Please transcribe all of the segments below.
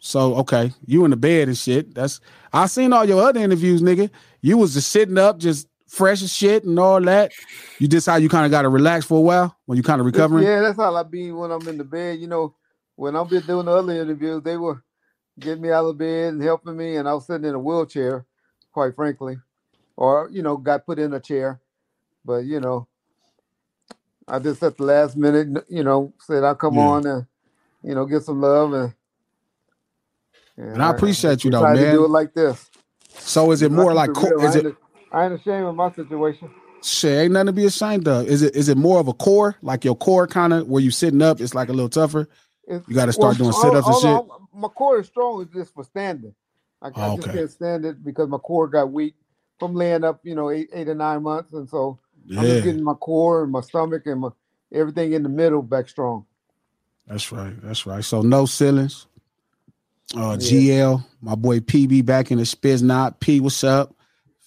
so okay, you in the bed and shit. That's I seen all your other interviews, nigga. You was just sitting up, just fresh as shit and all that. You just how you kind of got to relax for a while when you kind of recovering. Yeah, that's how I be when I'm in the bed. You know, when I'm been doing the other interviews, they were getting me out of bed and helping me, and I was sitting in a wheelchair, quite frankly, or you know, got put in a chair. But you know, I just at the last minute, you know, said I'll come Yeah. on and you know get some love and. And I appreciate you though, to do it like this. So is it more like co- real. is I it ain't, I ain't ashamed of my situation. shit? Ain't nothing to be ashamed of. Is it is it more of a core, like your core kind of where you sitting up? It's like a little tougher. It's- You got to start doing sit ups and shit. on. My core is strong. It's just for standing. I, I Oh, just okay. can't stand it because my core got weak from laying up, you know, eight, eight or nine months, and so I'm just getting my core and my stomach and my everything in the middle back strong. that's right. That's right. So no ceilings. Uh, GL, my boy PB back in the Spiz knot. P, what's up?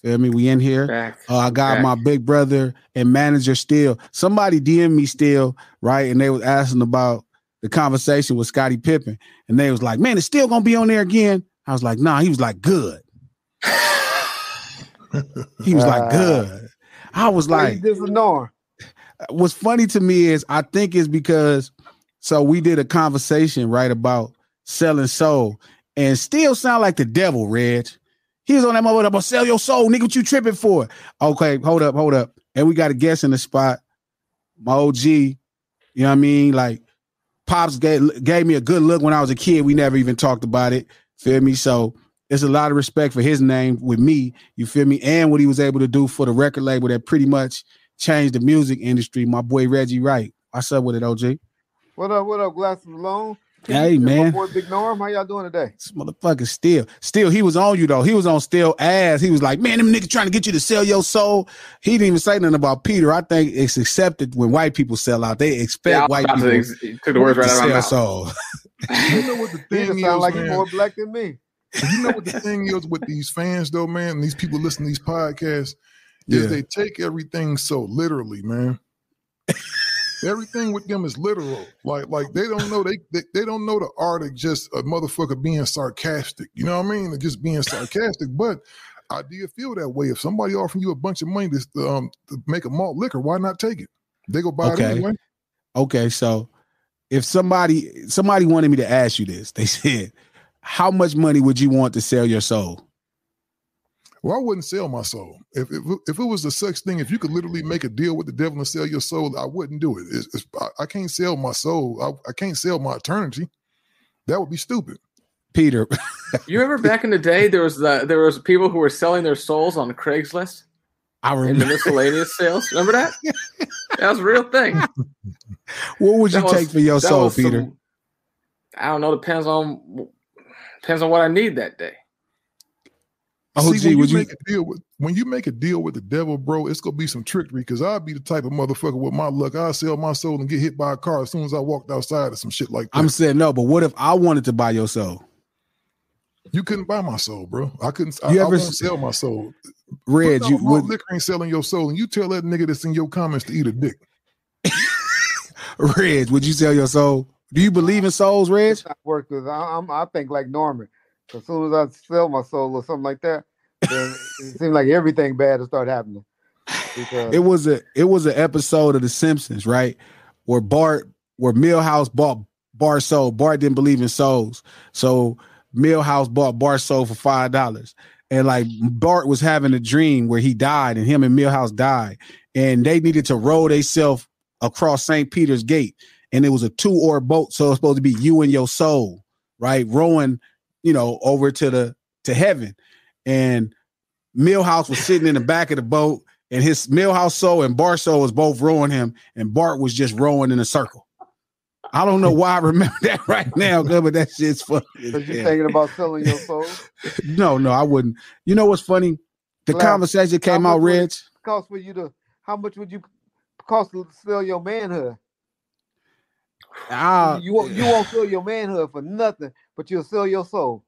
Feel me? We in here. Uh, I got Back. my big brother and manager still. Somebody DM me still, right? And they was asking about the conversation with Scottie Pippen. And they was like, man, it's still gonna be on there again. I was like, nah, he was like, good. He was like, Ah. good. I was Like like, this is Norm. what's funny to me is I think it's because so we did a conversation right about selling soul and still sound like the devil, Reg. He was on that motherfucker about sell your soul, nigga. What you tripping for? Okay, hold up, hold up. And we got a guest in the spot. My OG, you know what I mean? Like Pops gave, gave me a good look when I was a kid. We never even talked about it. Feel me? So there's a lot of respect for his name with me. You feel me? And what he was able to do for the record label that pretty much changed the music industry. My boy Reggie Wright. What's up with it, OG? What up? What up? Glasses Malone. Hey, And man. My boy Big Norm. How y'all doing today? This motherfucker still, still, he was on you though. He was on still ass. He was like, man, them niggas trying to get you to sell your soul. He didn't even say nothing about Peter. I think it's accepted when white people sell out. They expect Yeah, white people to ex- took the words to right out of my sell mouth. soul. You know what the thing is, sound like man? more black than me. you know what the thing is with these fans though, man, and these people listening to these podcasts, Yeah. is they take everything so literally, man. everything with them is literal. Like, like they don't know they, they they don't know the art of just a motherfucker being sarcastic. You know what I mean? Just being sarcastic. But I do feel that way. If somebody offering you a bunch of money to um to make a malt liquor, why not take it? They go buy Okay. it anyway. Okay, so if somebody somebody wanted me to ask you this, they said, how much money would you want to sell your soul? Well, I wouldn't sell my soul. If, if if it was a such thing, if you could literally make a deal with the devil and sell your soul, I wouldn't do it. It's, it's, I, I can't sell my soul. I, I can't sell my eternity. That would be stupid. Peter, You remember back in the day there was the, there was people who were selling their souls on Craigslist I in the remember. miscellaneous sales. Remember that? That was a real thing. What would you That was- take for your soul, was some- Peter? I don't know. Depends on depends on what I need that day. Oh, See, gee, when would you you? make a deal with when you make a deal with the devil, bro, it's gonna be some trickery because I'd be the type of motherfucker with my luck. I'll sell my soul and get hit by a car as soon as I walked outside or some shit like that. I'm saying no, but what if I wanted to buy your soul? you couldn't buy my soul, bro. I couldn't. You I ever won't sell my soul. Reg, Put you would liquor ain't selling your soul, and you tell that nigga that's in your comments to eat a dick. Reg, would you sell your soul? Do you believe in souls, Reg? It's not work because I'm I think like Norman. As soon as I sell my soul or something like that, then it seemed like everything bad will start happening. Because It was a it was an episode of The Simpsons, right? Where Bart, where Milhouse bought Bart's soul. Bart didn't believe in souls, so Milhouse bought Bart's soul for five dollars. And like Bart was having a dream where he died, and him and Milhouse died, and they needed to row themselves across St. Peter's Gate, and it was a two oar boat, so it's supposed to be you and your soul, right, rowing, you know, over to the to heaven. And Milhouse was sitting in the back of the boat, and his Milhouse soul and Bart soul was both rowing him, and Bart was just rowing in a circle. I don't know why I remember that right now, good, but that shit's funny. because you're hell. thinking about selling your soul. No, no, I wouldn't. You know what's funny? The conversation came out, Reg. Cost for you to how much would you cost to sell your manhood? Ah. I, you won't you won't sell your manhood for nothing, but you'll sell your soul.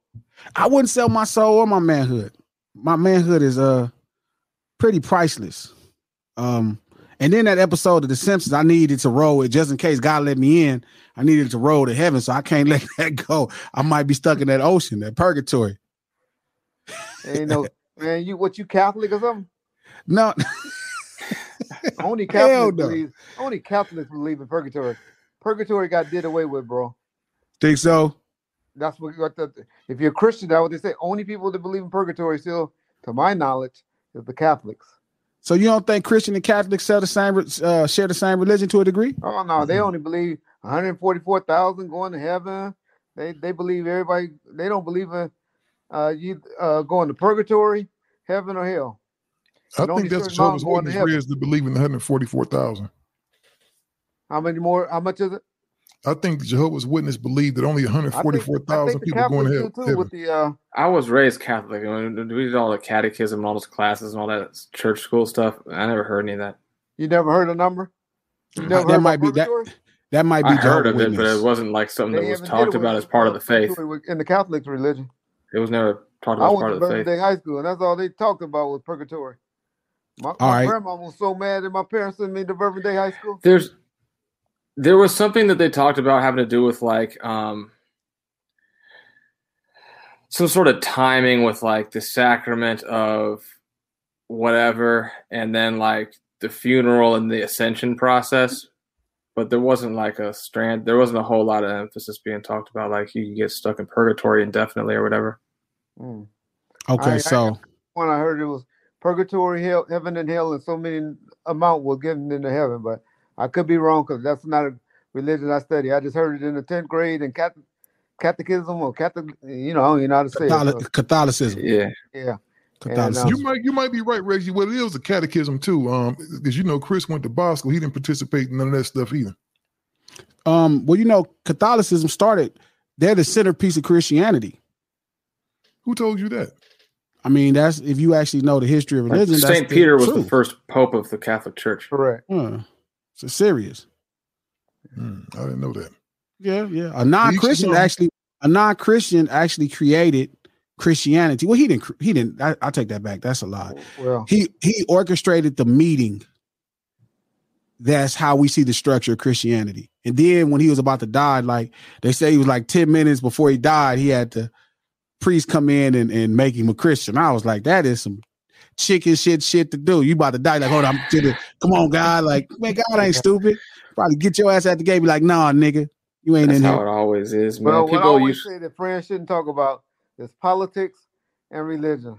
I wouldn't sell my soul or my manhood. My manhood is uh pretty priceless. Um, and then that episode of The Simpsons, I needed to roll it just in case God let me in. I needed to roll to heaven, so I can't let that go. I might be stuck in that ocean, that purgatory. Ain't no man, you what you Catholic or something? No, Only Catholics no. believe only Catholics believe in purgatory. Purgatory got did away with, bro. think so. That's what, what the, if you're a Christian, that's what they say. Only people that believe in purgatory still, to my knowledge, is the Catholics. So you don't think Christian and Catholics share the same uh, share the same religion to a degree? Oh no, they only believe 144,000 going to heaven. They they believe everybody. They don't believe in uh you uh going to purgatory, heaven or hell. I And think that's certain Jehovah's mountains going to Witness heaven. Reds believe in 144,000. How many more? How much is it? I think Jehovah's Witness believe that only I think, I 144,000 think the people going to Catholics do heaven. with the uh I was raised Catholic. and We did all the catechism and all those classes and all that church school stuff. I never heard any of that. you never heard a number? You never That heard might about be- that- That might be I heard Jehovah's of it, but it wasn't like something They that was talked about as part of the faith. in the Catholic religion. It was never talked I about as part to of the faith. I went to Verbum Dei High School, and that's all they talked about was purgatory. My, my right. grandma was so mad that my parents sent me to Verbum Dei High School. There's there was something that they talked about having to do with like um some sort of timing with like the sacrament of whatever and then like the funeral and the ascension process but there wasn't like a strand there wasn't a whole lot of emphasis being talked about like you can get stuck in purgatory indefinitely or whatever Mm. okay, I- I- so When I heard it was purgatory, hell, heaven, and hell, and so many amount was given into heaven, but I could be wrong because that's not a religion I study. I just heard it in the tenth grade in cat- catechism or Catholic. You know, I don't even know how to say Catholic, it. so, yeah yeah, uh, And, um, Catholicism. You might you might be right, Reggie. Well, it is a catechism too. Um, because you know Chris went to Bosco, he didn't participate in none of that stuff either. Um, well, you know, Catholicism started. They're the centerpiece of Christianity. Who told you that? I mean, that's if you actually know the history of Like, religion. that's saint the peter was the first pope of the catholic church correct. So serious. Hmm, I didn't know that. Yeah, yeah. A non-Christian actually, a non-Christian actually created Christianity. Well, he didn't. He didn't. I, I take that back. That's a lie. Well, He he orchestrated the meeting. That's how we see the structure of Christianity. And then when he was about to die, like they say, he was like ten minutes before he died, he had the priest come in and, and make him a Christian. I was like, that is some chicken shit shit to do. You about to die? Like, hold on, I'm to the, come on, God. Like, man, God ain't stupid. Probably get your ass at the gate. Be like, nah, nigga, you ain't that's in how here. it always is man well, what I people always use say that friends shouldn't talk about is politics and religion.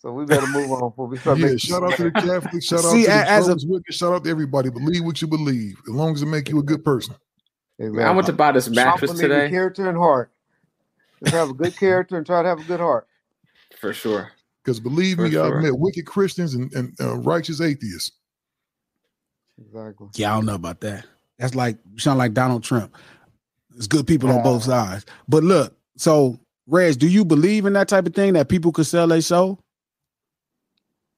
So we better move on before we start Yeah, making shout out to the Catholics, shout out See, to the a- as a- Jehovah's Witness, shout out to everybody. Believe what you believe, as long as it make you a good person. I went to buy this mattress Believe today Character and heart. Just have a good character and try to have a good heart. for sure. Because believe For me, sure. I've met wicked Christians and, and uh, righteous atheists. Exactly. Yeah, I don't know about that. That's like sound like Donald Trump. There's good people on both sides. But look, so Reg, do you believe in that type of thing that people could sell their soul?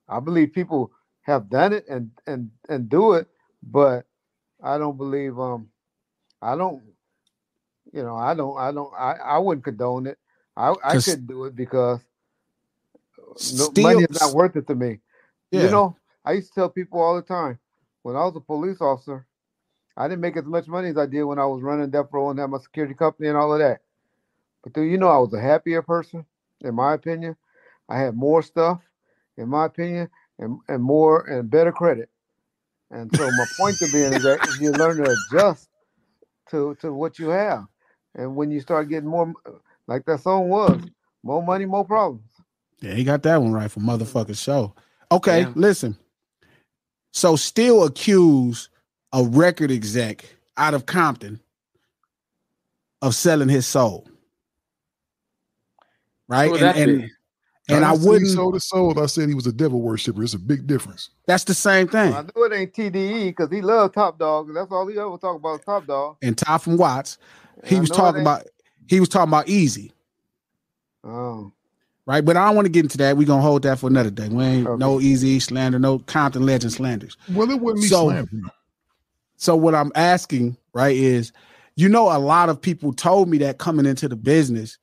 I believe people have done it and and and do it, but I don't believe um I don't you know I don't I don't I, I wouldn't condone it. I I couldn't do it because no, money is not worth it to me. Yeah. You know, I used to tell people all the time when I was a police officer, I didn't make as much money as I did when I was running Death Row and had my security company and all of that. But do you know I was a happier person, in my opinion? I had more stuff, in my opinion, and, and more and better credit. And so my point to being is that you learn to adjust to to what you have. And when you start getting more like that song was, more money, more problems. Yeah, he got that one right for motherfucking show. Okay, Yeah. listen. So still accuse a record exec out of Compton of selling his soul. Right? Who and and, and I didn't say he wouldn't sold his soul. I said he was a devil worshiper. It's a big difference. that's the same thing. I know it ain't TDE because he loved Top Dawg. That's all he ever talked about Top Dawg. And Ty from Watts, he I was talking about he was talking about Eazy. Oh, Right, but I don't want to get into that. We're gonna hold that for another day. We ain't Okay. no Eazy slander, no Compton legend slanders. Well, it wasn't me So- slandering. So what I'm asking, right, is you know, a lot of people told me that coming into the business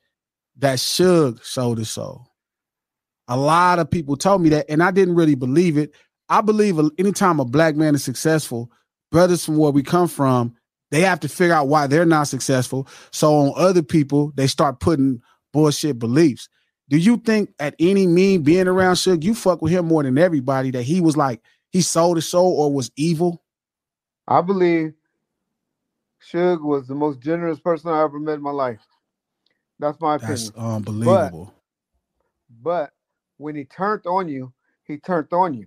that Suge sold his soul. A lot of people told me that, and I didn't really believe it. I believe anytime a black man is successful, brothers from where we come from, they have to figure out why they're not successful. So on other people, they start putting bullshit beliefs. Do you think at any mean being around Suge, you fuck with him more than everybody that he was like he sold his soul or was evil? I believe Suge was the most generous person I ever met in my life. That's my opinion. That's unbelievable. But when he turned on you, he turned on you.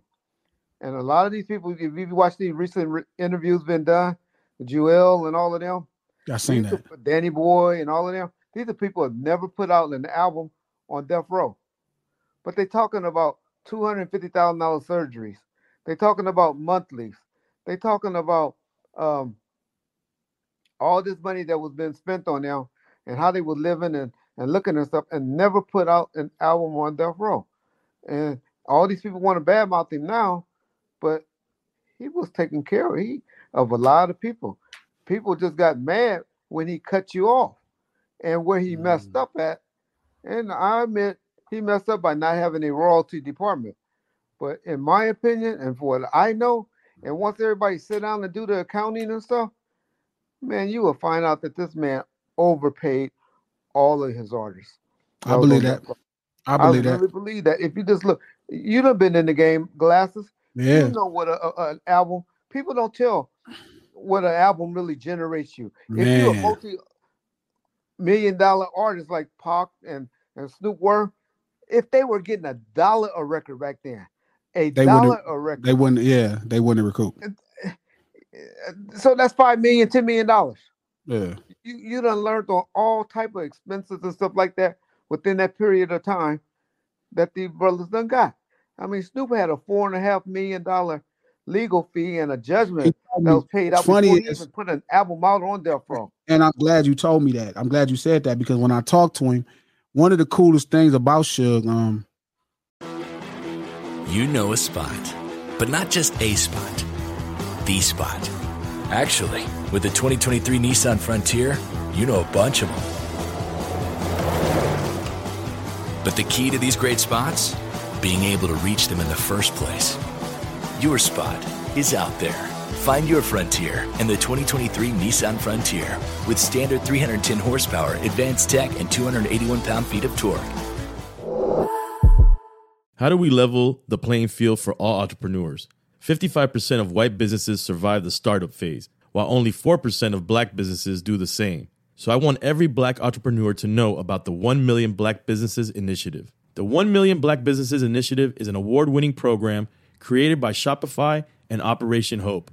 And a lot of these people, if you watch these recent re- interviews been done, with Jewell and all of them, I seen that. are- Danny Boy and all of them, these are people have never put out an album on Death Row. But they talking about $250,000 surgeries. They talking about monthlies. They talking about um, all this money that was being spent on them and how they were living and, and looking and stuff and never put out an album on Death Row. And all these people want to badmouth him now, but he was taking care of, he, of a lot of people. People just got mad when he cut you off and where he messed up at. And I meant he messed up by not having a royalty department. But in my opinion, and for what I know, and once everybody sit down and do the accounting and stuff, man, you will find out that this man overpaid all of his artists. I believe that. I believe really that. believe that. If you just look, you done been in the game, glasses. Yeah. You know what a, a- an album. People don't tell what an album really generates you. If you're a Man. multi-million dollar artist like Pac and and Snoop were, if they were getting a dollar a record back then, a They dollar a record, They wouldn't. Yeah, they wouldn't recoup. Uh, so that's five million, ten million dollars. Yeah. You you done learned on all type of expenses and stuff like that within that period of time that these brothers done got. I mean, Snoop had a four and a half million dollar legal fee and a judgment that was paid out funny before he even put an album out on Death Row. And I'm glad you told me that. I'm glad you said that because when I talked to him, one of the coolest things about Suge, um, You know a spot, but not just a spot, the spot. Actually, with the 2023 Nissan Frontier, you know a bunch of them. But the key to these great spots? Being able to reach them in the first place. Your spot is out there. Find your frontier in the 2023 Nissan Frontier with standard 310 horsepower, advanced tech, and 281 pound feet of torque. How do we level the playing field for all entrepreneurs? 55% of white businesses survive the startup phase, while only 4% of black businesses do the same. So I want every black entrepreneur to know about the 1 Million Black Businesses Initiative. The 1 Million Black Businesses Initiative is an award winning program created by Shopify and Operation Hope.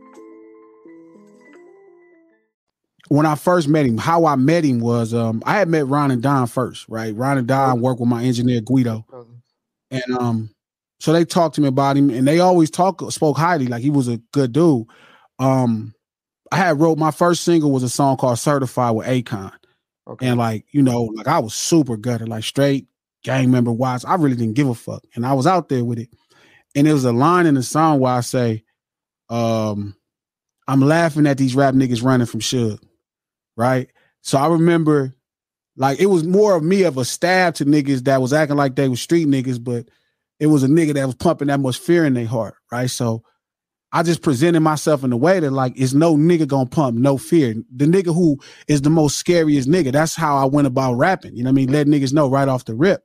When I first met him, how I met him was um I had met Ron and Don first, right? Ron and Don worked with my engineer Guido. And um so they talked to me about him and they always talk spoke highly, like he was a good dude. Um I had wrote my first single was a song called Certified with Akon. Okay. And like, you know, like I was super gutted, like straight gang member wise. I really didn't give a fuck. And I was out there with it. And there was a line in the song where I say, um, I'm laughing at these rap niggas running from Suge right? So I remember like it was more of me of a stab to niggas that was acting like they were street niggas, but it was a nigga that was pumping that much fear in their heart, right? So I just presented myself in a way that like is no nigga gonna pump no fear. The nigga who is the most scariest nigga. That's how I went about rapping. You know what I mean? Let niggas know right off the rip.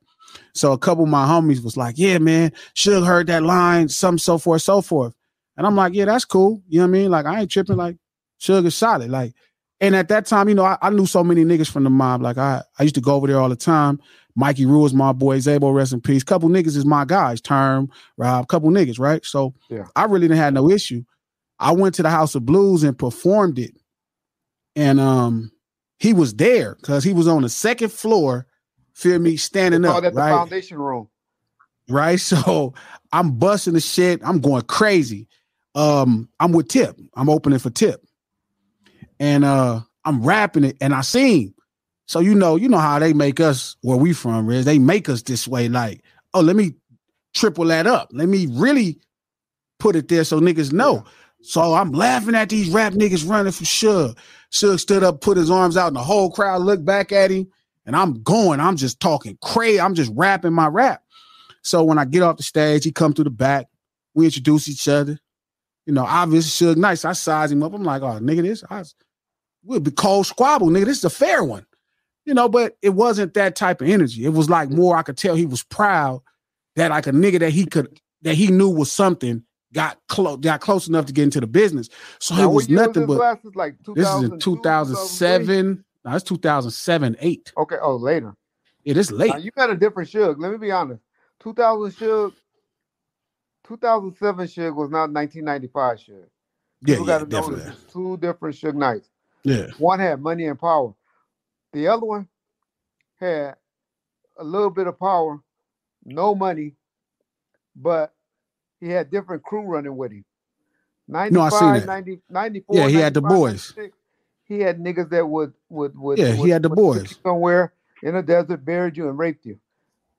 So a couple of my homies was like, "Yeah, man, Suge heard that line, some so forth, so forth." And I'm like, "Yeah, that's cool." You know what I mean? Like I ain't tripping. Like Suge is solid. Like and at that time, you know, I, I, knew so many niggas from the mob. Like I, I used to go over there all the time. Mikey Rule is my boy. Zabo, rest in peace. Couple niggas is my guys. Term, Rob, couple niggas, right? So Yeah. I really didn't have no issue. I went to the House of Blues and performed it, and um, he was there because he was on the second floor. Feel me, standing up, the right? foundation room. right? So I'm busting the shit. I'm going crazy. Um, I'm with Tip. I'm opening for Tip. And uh I'm rapping it and I sing. So you know, you know how they make us where we from, Riz. They make us this way, like, oh, let me triple that up. Let me really put it there so niggas know. So I'm laughing at these rap niggas running for Suge. Suge stood up, put his arms out, and the whole crowd looked back at him. And I'm going, I'm just talking crazy. I'm just rapping my rap. So when I get off the stage, he come through the back. We introduce each other. You know, obviously Suge nice. I size him up. I'm like, oh, nigga, this I, we'll be cold squabble, nigga. This is a fair one. You know, but it wasn't that type of energy. It was like more, I could tell he was proud that like a nigga that he could that he knew was something got close got close enough to get into the business. So Now, it was nothing but glasses? Like this is in 2007. No, it's 2007, 8. Okay, oh later. It is late. Now, you got a different Suge. Let me be honest. 2000 Suge, 2007 Suge was not 1995 Suge. Yeah, People yeah, got to know definitely. two different Suge Knights. Yeah. One had money and power. The other one had a little bit of power, no money, but he had different crew running with him. 95, No, I seen that. 90, 94, Yeah, he had the boys. He had niggas that would would would Yeah, he had the boys. somewhere in the desert, buried you, and raped you.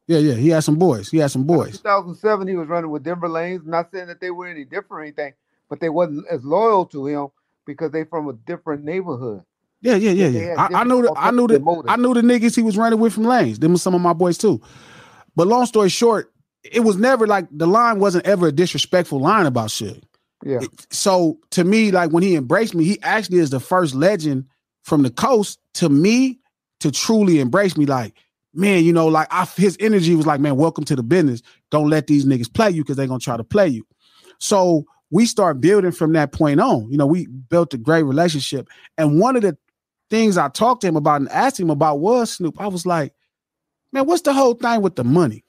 Yeah, yeah. He had some boys. He had some boys. 2007, he was running with Denver Lanes. Not saying that they were any different or anything, but they wasn't as loyal to him because they from a different neighborhood. Yeah, yeah, yeah, yeah. I, I knew the I knew the motives. I knew the niggas he was running with from lanes. Them were some of my boys too. But long story short, it was never like the line wasn't ever a disrespectful line about shit. Yeah. So to me, like when he embraced me, he actually is the first legend from the coast to me to truly embrace me. Like, man, you know, like I, his energy was like, man, welcome to the business. Don't let these niggas play you because they're gonna try to play you. So we start building from that point on. You know, we built a great relationship. And one of the things I talked to him about and asked him about was Snoop. I was like, man, what's the whole thing with the money?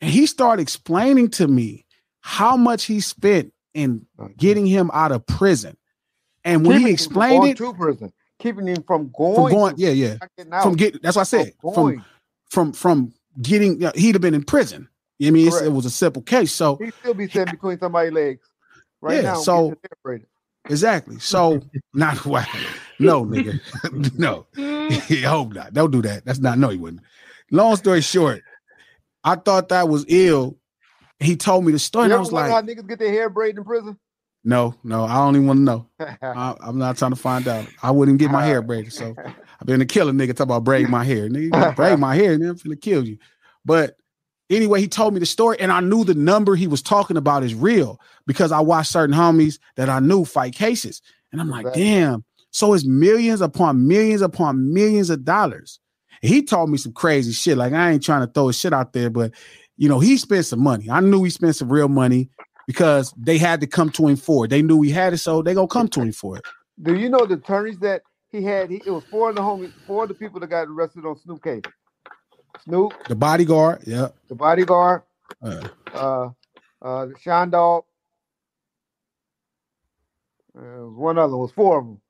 And he started explaining to me how much he spent in getting him out of prison. And when Keeping he explained it, to prison, keeping him from going, from going, yeah, yeah, getting from getting. That's what I said. from From from getting. You know, he'd have been in prison. You know what I mean, it was a simple case. So he'd still be sitting between somebody's legs right Yeah, now. so- Exactly. So not why. No, nigga. no. I mm-hmm. hope not. Don't do that. That's not no, he wouldn't. Long story short, I thought that was ill. He told me the story, You and I was like, how niggas get their hair braided in prison? no, no, I don't even want to know. I, I'm not trying to find out. I wouldn't get my hair braided. So I've been a killer nigga talk about braid my hair. Nigga, braid my hair, and I'm finna kill you. But anyway, he told me the story, and I knew the number he was talking about is real because I watched certain homies that I knew fight cases. And I'm like, Right. damn. So it's millions upon millions upon millions of dollars. And he told me some crazy shit. Like I ain't trying to throw his shit out there, but you know, he spent some money. I knew he spent some real money because they had to come to him for it. They knew he had it, so they gonna come to him for it. Do you know the attorneys that he had? He, it was four of the homies, four of the people that got arrested on Snoop case. Snoop, The bodyguard, yeah. the bodyguard, Uh, uh, uh, the Sean Dog. Uh, it was one other. It was four of them.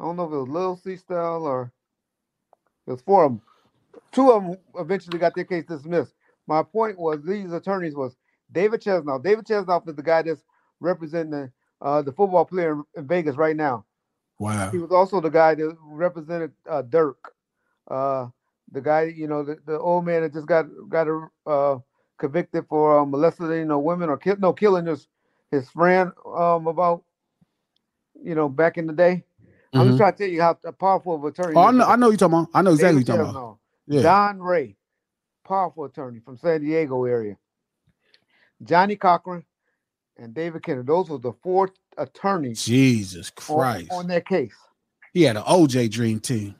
I don't know if it was Lil C Style or it was four of them. Two of them eventually got their case dismissed. My point was these attorneys was David Chesnoff. David Chesnoff is the guy that's representing the, uh, the football player in, in Vegas right now. wow. He was also the guy that represented uh, Dirk, uh, the guy you know the, the old man that just got got uh, convicted for uh, molesting a women or kill, no killing his his friend um, about you know back in the day. I'm Mhm. just trying to tell you how powerful of attorney. Oh, I know. I know you talking about. I know exactly what you're talking about. Yeah. Don Ray, powerful attorney from San Diego area. Johnnie Cochran and David Kenner. Those were the four attorneys Jesus on, Christ. on that case. He had an OJ dream team.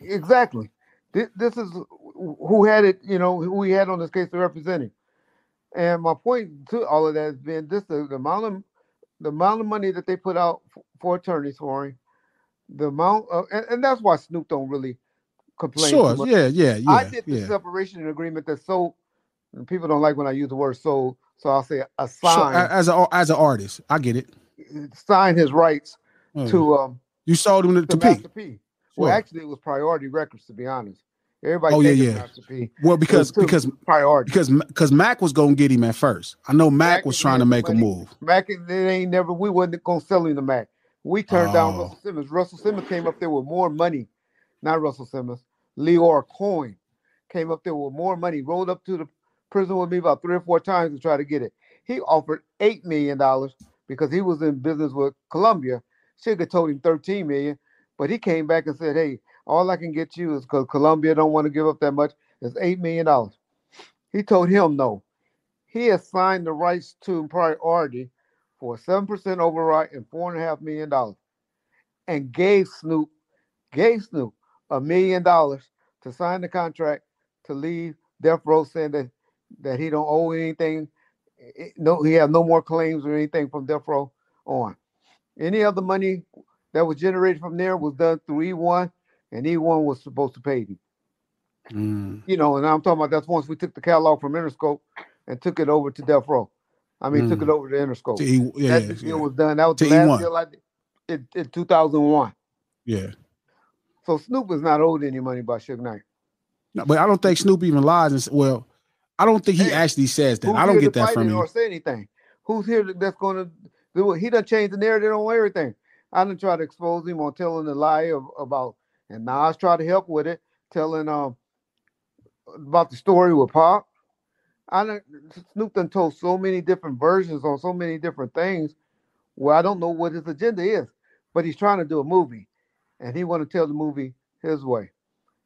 Exactly. This, this is who had it, you know, who we had on this case to representing. And my point to all of that has been this: the, the amount of the amount of money that they put out for, for attorneys for him, the amount, of, and, and that's why Snoop don't really complain. Sure. Yeah, yeah, yeah. I did the yeah. separation agreement that's so. people don't like when I use the word sold, so I'll say Sure, assign, a- as a as an artist, I get it. sign his rights Mm. to um You sold him to, to to P. P. Well, Sure. actually, it was Priority Records, to be honest. Everybody Oh, yeah, yeah. Well, because because Priority. because because Mack was gonna get him at first. I know Mack, Mack was trying to make a move. Mack, it ain't never. We wasn't gonna sell him the Mack. We turned down Oh. Russell Simmons. Russell Simmons came up there with more money. Not Russell Simmons. Lyor Cohen came up there with more money. Rolled up to the prison with me about three or four times to try to get it. He offered eight million dollars because he was in business with Columbia. Sugar told him thirteen million, but he came back and said, "Hey, all I can get you is because Columbia don't want to give up that much. It's eight million dollars." He told him no. He assigned the rights to priority for seven percent override and four and a half million dollars, and gave Snoop gave Snoop a million dollars to sign the contract to leave Death Row, saying that that he don't owe anything. eh, No, he have no more claims or anything from Death Row on. Any other money that was generated from there was done through E1, and E1 was supposed to pay him Mm. you know, and I'm talking about that's once we took the catalog from Interscope and took it over to Death Row. I mean, took it Mm. over to Interscope. To E- yeah, that deal yeah. was done. That was To the last E1. deal I did in, in 2001. yeah. So Snoop is not owed any money by Suge Knight. No, but I don't think Snoop even lies. And well, I don't think he Hey, actually says that. I don't get that from him. or say anything? Who's here that's going to do it? He done changed the narrative on everything. I didn't try to expose him on telling the lie of, about, and Nas tried to help with it, telling um about the story with Pop. I done, Snoop done told so many different versions on so many different things where I don't know what his agenda is, but he's trying to do a movie. and he want to tell the movie his way.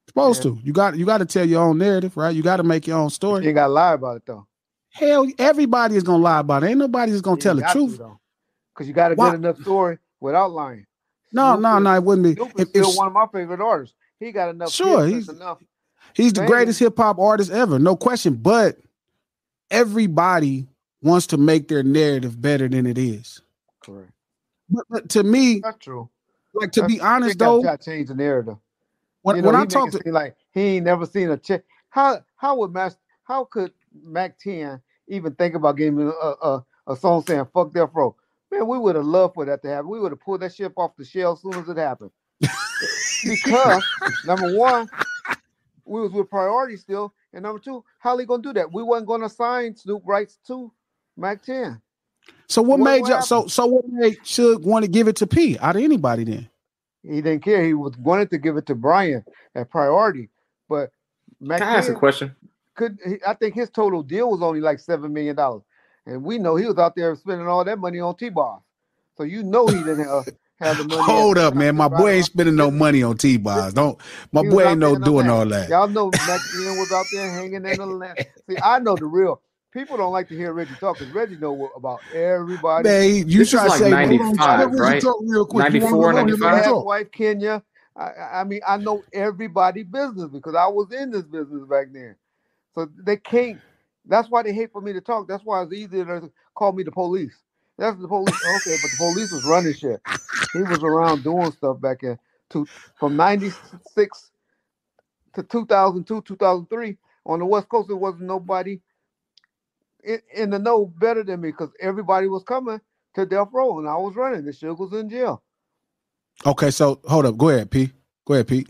Supposed to. You got you got to tell your own narrative, right? You got to make your own story. ain't got to lie about it though. Hell, everybody is gonna lie about it. Ain't nobody is gonna tell the truth. because you got a Why- good enough story without lying. No, Snoop no, is- no, it wouldn't be. Snoop is still one of my favorite artists. He got enough. Sure, he's- enough. He's the greatest hip hop artist ever, no question. But everybody wants to make their narrative better than it is. Correct. But, but to me, That's true. like to That's- be honest though, try change the narrative. when, you know, when I talk to like he ain't never seen a check. How how would Mack how could Mack Ten even think about getting a, a, a song saying "fuck their Row"? Man, we would have loved for that to happen. We would have pulled that ship off the shelf as soon as it happened. because number one, we was with priority still, and number two, how they gonna do that? We wasn't gonna sign Snoop rights to Mack Ten. so what what- made what you so so what made Suge want to give it to P out of anybody then? He didn't care. He was wanted to give it to Bryan at priority, but Mack Can I ask a question? could I think his total deal was only like seven million dollars, and we know he was out there spending all that money on T-Bar. So you know he didn't have, have the money. Hold up, man. My boy ain't spending no money on T-bars. Don't my boy ain't no doing land. all that. Y'all know Mack Ian was out there hanging in the land. See, I know the real. People don't like to hear Reggie talk because Reggie know about everybody. Man, you This is try to like say 95, Let me right? talk real quick. You wanna 94, know him? Let 95? His talk. wife Kenya. I- I, I mean, I know everybody business because I was in this business back then. So they can't. That's why they hate for me to talk. That's why it's easier to call me the police. That's the police. Okay, but the police was running shit. He was around doing stuff back in to from '96 to 2002, 2003 on the West Coast. There wasn't nobody in, in the know better than me because everybody was coming to Death Row and I was running. The Suge was in jail. Okay, so hold up. Go ahead, P. Go ahead, Pete.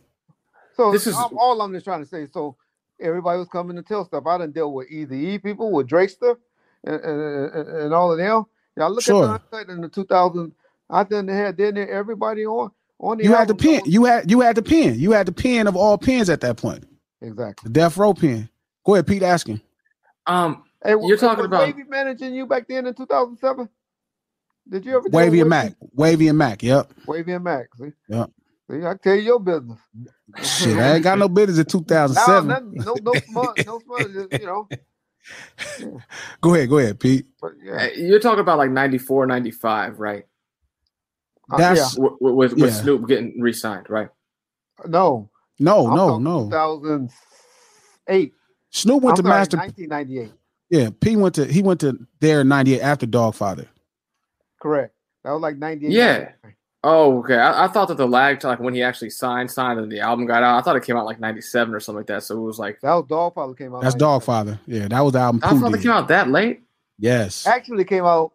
So This is- all, all I'm just trying to say. So everybody was coming to tell stuff. I didn't deal with Eazy E people, with Drakester, and, and, and, and all of them. Y'all look Sure. at the uncut in the 2000. I done had then everybody on on the. You had the album pen. You had you had the pen. You had the pen of all pens at that point. exactly. The death row pen. Go ahead, Pete. Asking. Um, Hey, You're was- talking was about- Wavy managing you back then in 2007. Did you ever deal Wavy and Mac. Wavy and Mac. Yep. Wavy and Mac. See, Yeah. See, I tell you your business. Shit, I ain't got no business in No, 2007. nothing, no, no smart, no smart. just, You know, Go ahead. Go ahead, Pete. but yeah, uh, you're talking about like 94, 95, right? Uh, That's With, with, with Yeah. Snoop getting re-signed, right? no, no, I'm no, no. 2008. Snoop went I'm to sorry, Master. 1998. Yeah, P went to he went to there in '98 after Doggfather. Correct. That was like 98. Yeah. Oh, okay. I, I thought that the lag to like when he actually signed, signed, and the album got out. I thought it came out like '97 or something like that. So it was like That was Doggfather came out. That's Doggfather. Yeah, that was the album. I Pooh it did. came out that late. Yes. Actually came out.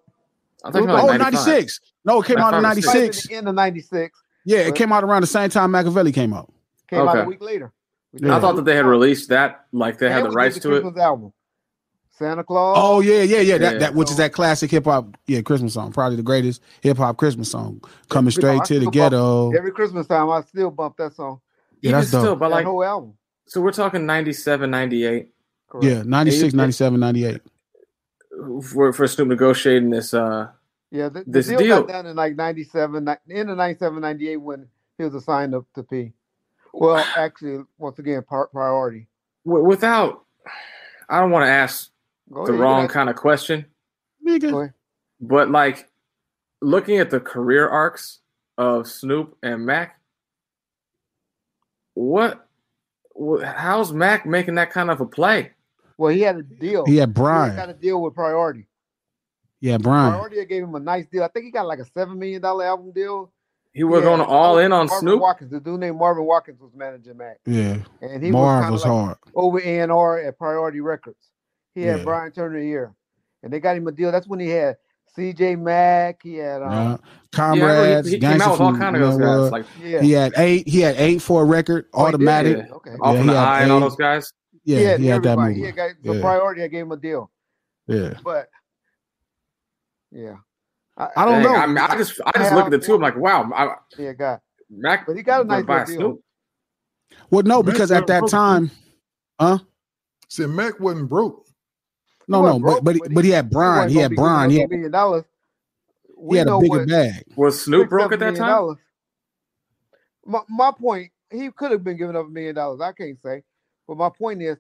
I thought it came out Oh, like 96. 96. No, it came out in 96. At the 96. Yeah, it came out around the same time Makaveli came out. Came out a week later. Yeah. I thought that they had released that, like they had the rights to it. Album. Santa Claus. Oh yeah, yeah, yeah. That Yeah. that which is that classic hip hop, yeah, Christmas song. Probably the greatest hip hop Christmas song. Coming You know, straight to the still bump- ghetto. Every Christmas time, I still bump that song. Yeah, Even that's dope. still, but that like, whole album. so we're talking 97, 98 Correct. Yeah, 96, Yeah. 97, 98. for, for Snoop negotiating this. uh Yeah, the, the This deal, deal- got done in like 97, in the 97, 98 when he was assigned up to P. Well, actually, once again, par- priority. without, I don't want to ask Go the ahead, wrong kind of question, go Nigga. but like looking at the career arcs of Snoop and Mack, what, how's Mack making that kind of a play? Well, he had a deal. He had He Bryan. got a deal with priority. Yeah, Bryan. Priority gave him a nice deal. I think he got like a seven million dollar album deal. He was Yeah, going all in on Marvin Snoop. Watkins, the dude named Marvin Watkins was managing Mack, Yeah. and he Marv was was like hard. over A and R at Priority Records. He had Yeah. Bryan Turner here, and they got him a deal. That's when he had C.J. Mac. He had um, Yeah. Yeah, Comrades, he, he came out with all from kind of those guys, like yeah. He had eight. He had eight for a record, Oh, he did? automatic. Yeah. Okay. all Yeah, from the had eye and all those guys. Yeah, he had, he had that everybody. movie. He had got, so Yeah. Priority I gave him a deal, Yeah. but yeah, I don't Dang, know. I, mean, I just, I just look at the two. I'm like, wow, I, yeah, got. Mack, But he got a nice went by little deal. Snoop. Well, no, Mack because at that broke. time, huh? Said Mack wasn't broke. No, He no, broke, but but he, but but he had Bryan. wasn't He had Bryan. us He a had, million dollars. he We had a bigger what bag. Was Snoop broke at that time? dollars- my, my point, he could have been giving up a million dollars. I can't say, but my point is,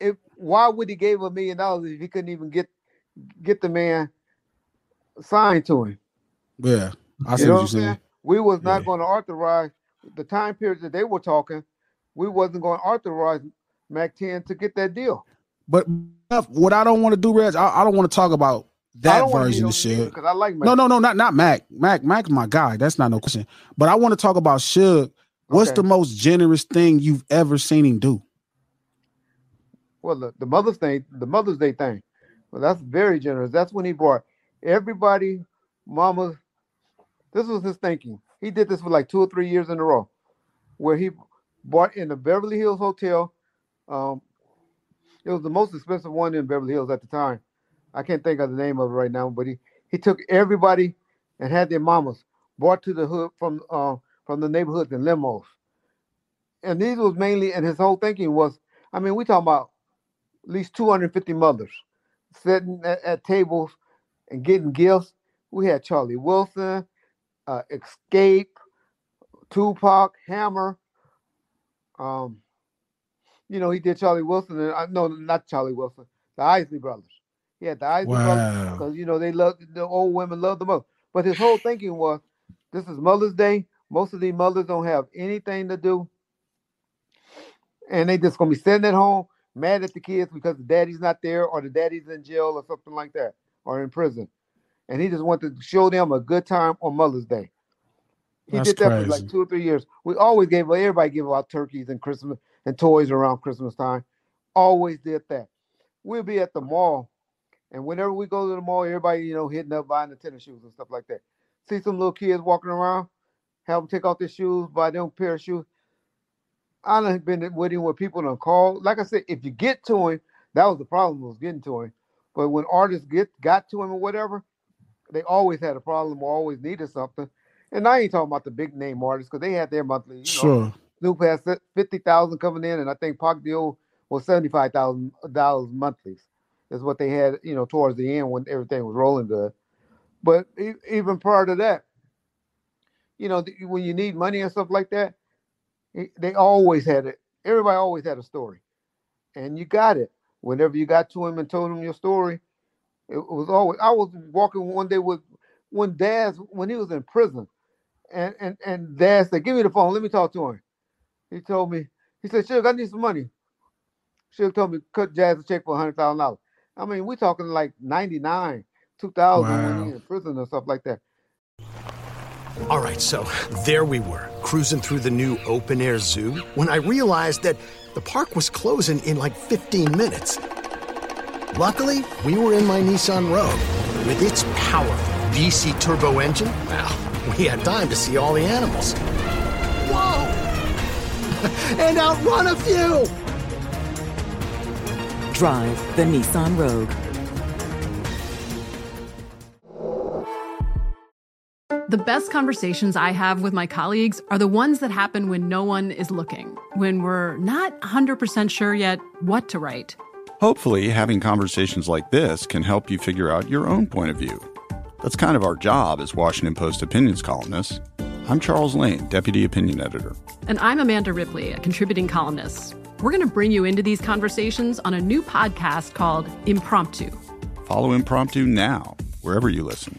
if why would he give a million dollars if he couldn't even get get the man signed to him? Yeah, I see You know what what you're saying. saying? We was not Yeah. going to authorize the time period that they were talking. We wasn't going to authorize Mack 10 to get that deal. But what I don't want to do, Reg, I, I don't want to talk about that version of on him either, shit. 'cause I like Mac. No, no, no, not not Mac. Mac, Mac's my guy. That's not no question. But I want to talk about Suge. What's Okay. the most generous thing you've ever seen him do? Well, the, the Mother's Day, the Mother's Day thing. Well, that's very generous. That's when he brought everybody, mama. This was his thinking. He did this for like two or three years in a row, where he bought in the Beverly Hills Hotel. Um, it was the most expensive one in Beverly Hills at the time. I can't think of the name of it right now, but he he took everybody and had their mamas brought to the hood from uh from the neighborhoods in limos. And these was mainly, and his whole thinking was, I mean, we talking about at least 250 mothers sitting at, at tables and getting gifts. We had Charlie Wilson, uh, Xscape, Tupac, Hammer. Um, you know, he did Charlie Wilson, and I no, not Charlie Wilson, the Isley Brothers. Yeah, the Isley Brothers because you know they love the old women love the most. But his whole thinking was, this is Mother's Day. Most of these mothers don't have anything to do, and they just gonna be sitting at home mad at the kids because the daddy's not there or the daddy's in jail or something like that or in prison. And he just wanted to show them a good time on Mother's Day. He That's did that for like two or three years. We always gave everybody give out turkeys and Christmas and toys around Christmas time. Always did that. We'll be at the mall, and whenever we go to the mall, everybody you know hitting up buying the tennis shoes and stuff like that. See some little kids walking around, have them take off their shoes, buy them pair of shoes. I done been with him where people don't call. Like I said, if you get to him, that was the problem was getting to him. But when artists get got to him or whatever, they always had a problem or always needed something. And I ain't talking about the big name artists because they had their monthly. You know, Sure. Snoop has fifty thousand coming in, and I think Pac deal was seventy five thousand uh, dollars monthlies. Is what they had, you know, towards the end when everything was rolling good. But even prior to that, you know, when you need money and stuff like that, they always had it. Everybody always had a story, and you got it whenever you got to him and told him your story. It was always. I was walking one day with when Daz when he was in prison, and and and Daz said, "Give me the phone. Let me talk to him." He told me. He said, "Suge, I need some money." Suge told me cut Daz a check for hundred thousand dollars. I mean, we're talking like ninety nine, two thousand when Wow. he in prison and stuff like that. All right, so there we were, cruising through the new open air zoo when I realized that the park was closing in like 15 minutes. Luckily, we were in my Nissan Rogue. With its powerful VC turbo engine, well, we had time to see all the animals. Whoa! and outrun a few! Drive the Nissan Rogue. The best conversations I have with my colleagues are the ones that happen when no one is looking, when we're not 100% sure yet what to write. Hopefully, having conversations like this can help you figure out your own point of view. That's kind of our job as Washington Post opinions columnists. I'm Charles Lane, Deputy Opinion Editor. And I'm Amanda Ripley, a contributing columnist. We're going to bring you into these conversations on a new podcast called Impromptu. Follow Impromptu now, wherever you listen.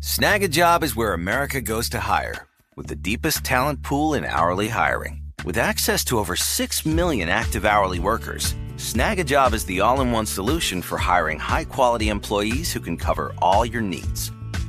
Snagajob is where America goes to hire, with the deepest talent pool in hourly hiring. With access to over 6 million active hourly workers, Snagajob is the all in one solution for hiring high quality employees who can cover all your needs.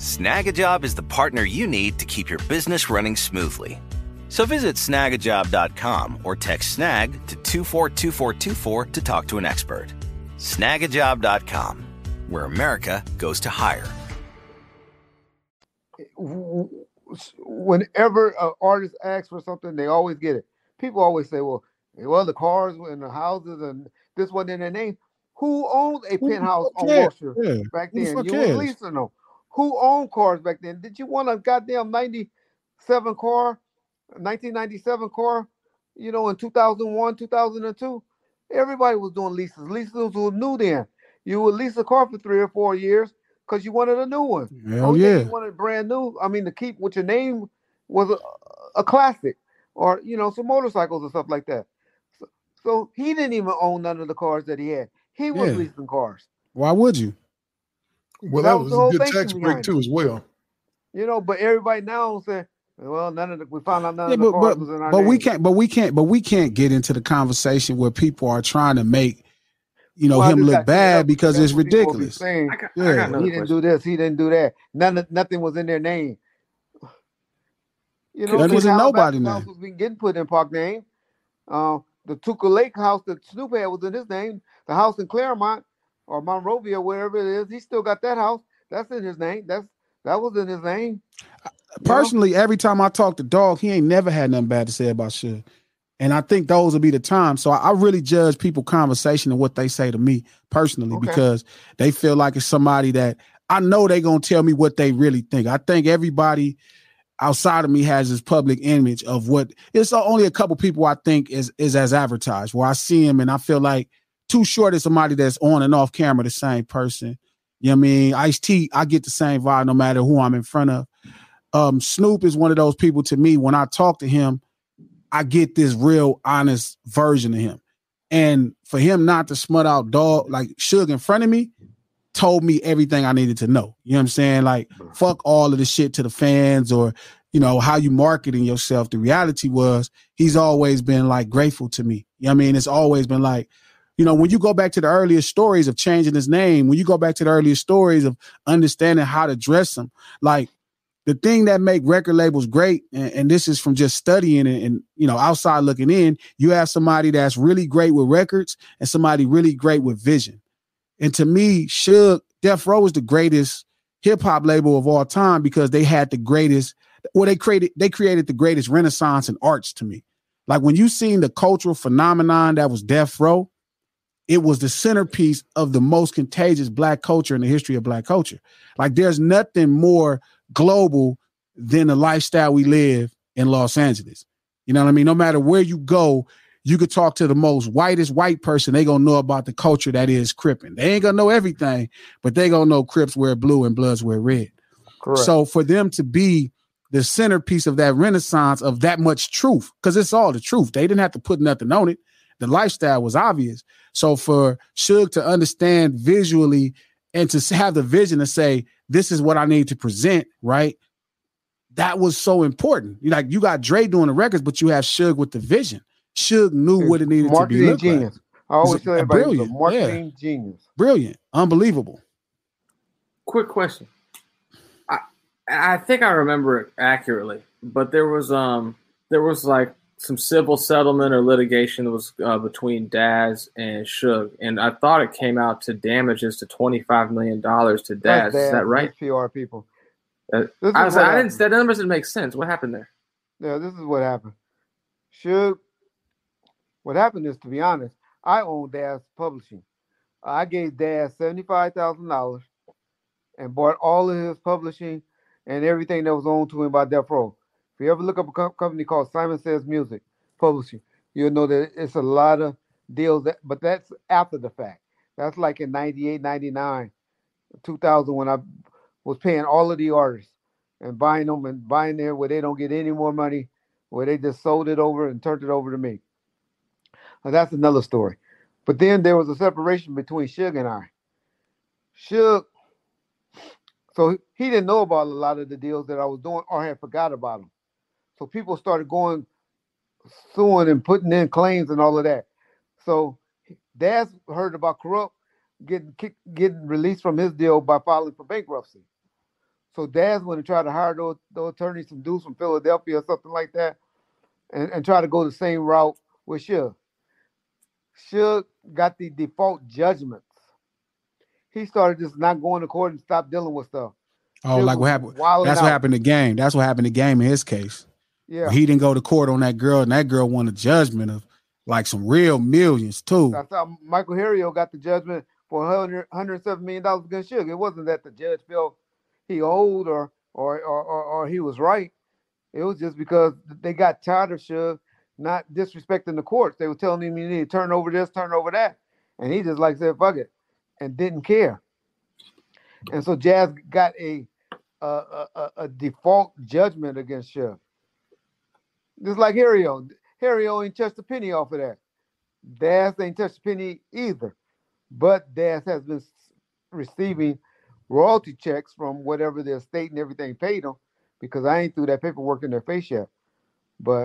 Snagajob is the partner you need to keep your business running smoothly. So visit snagajob.com or text snag to 242424 to talk to an expert. Snagajob.com, where America goes to hire. whenever an artist asks for something, they always get it. People always say, "Well, well, the cars and the houses and this one in their name." Who owned a penthouse on Wilshire Yeah. back then? You cares? and Lisa know. Who owned cars back then? Did you want a goddamn '97 car, 1997 car? You know, in 2001, 2002, everybody was doing leases. Leases was new then. You would lease a car for three or four years because you wanted a new one. Hell yeah. You wanted brand new. I mean, to keep what your name was a, a classic, or you know, some motorcycles and stuff like that. So, so he didn't even own none of the cars that he had. He was Yeah. leasing cars. Why would you? Well, That that was was a good thinking tax break behind too, as well. You know, but everybody now say, well, none of the we found out none Yeah, of the but cars but, was in our but we can't but we can't but we can't get into the conversation where people are trying to make you know Well, him look got bad up because it's what people be ridiculous. saying, Yeah. he didn't do this, he didn't do that. None nothing was in their name. You know, Nothing was in Calabasas nobody's house name. was been getting put in Park name. Uh, the Toluca Lake house that Snoop had was in his name. The house in Claremont or Monrovia, wherever it is, he still got that house. That's in his name. That's that was in his name. Personally, every time I talk to Dog, he ain't never had nothing bad to say about shit. And I think those will be the times. So I, I really judge people conversation and what they say to me personally Okay. because they feel like it's somebody that I know they gonna tell me what they really think. I think everybody outside of me has this public image of what it's only a couple people I think is is as advertised where I see him and I feel like too short is somebody that's on and off camera the same person. You know what I mean? Ice T, I get the same vibe no matter who I'm in front of. Um, Snoop is one of those people to me. When I talk to him, I get this real honest version of him. And for him not to smut out dog like Suge in front of me, told me everything I needed to know. You know what I'm saying? Like, fuck all of the shit to the fans or, you know, how you marketing yourself. The reality was he's always been like grateful to me. You know what I mean? It's always been like, you know, when you go back to the earliest stories of changing his name, when you go back to the earliest stories of understanding how to dress him, like the thing that make record labels great, and, and this is from just studying and, and you know outside looking in, you have somebody that's really great with records and somebody really great with vision. And to me, Suge, Death Row is the greatest hip hop label of all time because they had the greatest. Well, they created they created the greatest renaissance in arts to me. Like when you seen the cultural phenomenon that was Death Row, it was the centerpiece of the most contagious black culture in the history of black culture. Like there's nothing more global than the lifestyle we live in Los Angeles. You know what I mean? No matter where you go, you could talk to the most whitest white person, they gonna know about the culture that is Crippin. They ain't gonna know everything, but they gonna know Crips wear blue and Bloods wear red. Correct. So for them to be the centerpiece of that renaissance of that much truth, because it's all the truth. They didn't have to put nothing on it. The lifestyle was obvious. So for Suge to understand visually and to have the vision to say, this is what I need to present, right? That was so important. You Like you got Dre doing the records, but you have Suge with the vision. Suge knew what it needed to be. marketing look like. genius. I always He's tell a- a everybody he's a brilliant, yeah. genius. Brilliant, unbelievable. Quick question. I I think I remember it accurately, but there was um there was like some civil settlement or litigation that was uh, between Daz and Suge, and I thought it came out to damages to twenty five million dollars to Daz. Is that right? PR people. Uh, I was I didn't. That number doesn't make sense. What happened there? Yeah, this is what happened. Suge, what happened is, to be honest, I own Daz Publishing. I gave Daz seventy-five thousand dollars and bought all of his publishing and everything that was owned to him by Death Row. If you ever look up a co- company called Simon Says Music Publishing, you'll know that it's a lot of deals. That, but that's after the fact. That's like in 98, 99, 2000 when I was paying all of the artists and buying them and buying there where they don't get any more money, where they just sold it over and turned it over to me. Now, that's another story. But then there was a separation between Suge and I. Suge, so he didn't know about a lot of the deals that I was doing or had forgot about them. So people started going suing and putting in claims and all of that. So Daz heard about Kurupt getting kicked, getting released from his deal by filing for bankruptcy. So Daz went and tried to hire those, those attorneys, some dudes from Philadelphia or something like that, and, and try to go the same route with Suge. Suge got the default judgments. He started just not going to court and stopped dealing with stuff. Oh, Suge like what happened? That's what happened to game. That's what happened to game in his case. Yeah. He didn't go to court on that girl, and that girl won a judgment of like some real millions too. That's how Michael Harry-O got the judgment for 100, 107 million dollars against Suge. It wasn't that the judge felt he owed or or or, or, or he was right. It was just because they got tired of Suge not disrespecting the courts. They were telling him you need to turn over this, turn over that, and he just like said fuck it and didn't care. And so Daz got a a, a, a- default judgment against Suge. Just like Harry-O. Harry-O ain't touched a penny off of that. Daz ain't touched a penny either. But Daz has been receiving royalty checks from whatever the estate and everything paid him because I ain't threw that paperwork in their face yet. But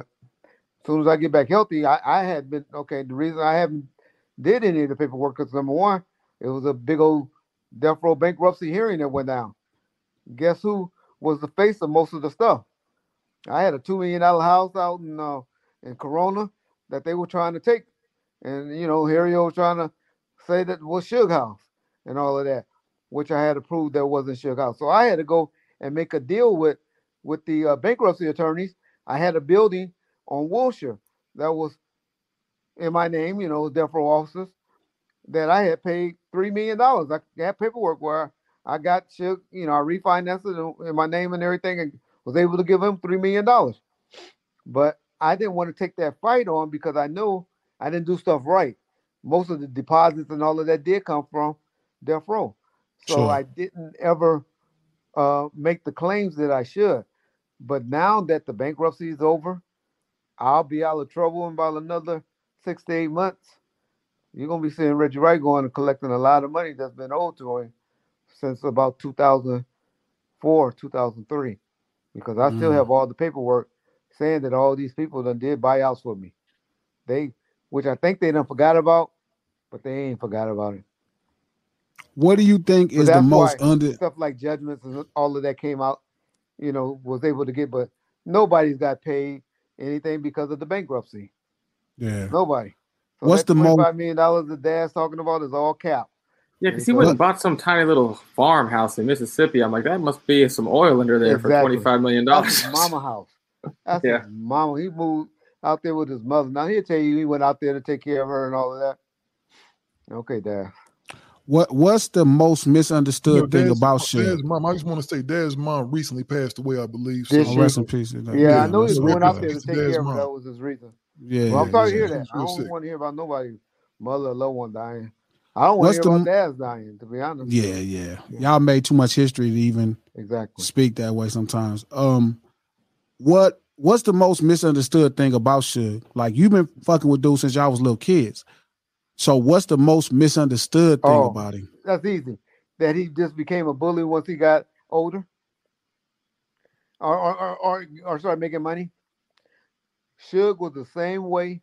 as soon as I get back healthy, I, I had been okay. The reason I haven't did any of the paperwork because number one, it was a big old death row bankruptcy hearing that went down. Guess who was the face of most of the stuff? I had a two million dollar house out in uh, in Corona that they were trying to take, and you know Harry was trying to say that was Suge House and all of that, which I had to prove that wasn't Suge House. So I had to go and make a deal with with the uh, bankruptcy attorneys. I had a building on Wilshire that was in my name, you know, death row officers that I had paid three million dollars. I had paperwork where I got Suge, you know, I refinanced it in- in my name and everything, and was able to give him three million dollars. But I didn't want to take that fight on because I knew I didn't do stuff right. Most of the deposits and all of that did come from death row, so Sure. I didn't ever uh, make the claims that I should. But now that the bankruptcy is over, I'll be out of trouble in about another six to eight months. You're gonna be seeing Reggie Wright going and collecting a lot of money that's been owed to him since about 2004, 2003, because I still Mm. have all the paperwork saying that all these people done did buyouts for me. They, which I think they done forgot about, but they ain't forgot about it. What do you think But is the most under? stuff like judgments and all of that came out, you know, was able to get, but nobody's got paid anything because of the bankruptcy. Yeah. Nobody. So What's the most? $25 million that Dad's talking about is all cap. Yeah, because he went and bought some tiny little farmhouse in Mississippi. I'm like, that must be some oil under there for twenty five million dollars. his mama house. That's Yeah. his mama. He moved out there with his mother. Now he'll tell you he went out there to take care of her and all of that. Okay, Dad. What What's the most misunderstood You know, thing Dad's- about Dad's shit? mom. I just want to say, Daz's mom recently passed away, I believe. This Oh, rest in peace. Yeah, I know he was going out there to take Dad's care of her. That was his reason. Yeah, Well, I'm sorry to yeah. hear that. I don't sick. want to hear about nobody, mother or loved one dying. I don't want to hear the- Dad's dying, to be honest. Yeah, yeah. Y'all made too much history to even Exactly. speak that way sometimes. Um, what What's the most misunderstood thing about Suge? Like you've been fucking with dude since y'all was little kids. So what's the most misunderstood thing Oh. about him? That's easy. That he just became a bully once he got older, or or or, or, or started making money. Suge was the same way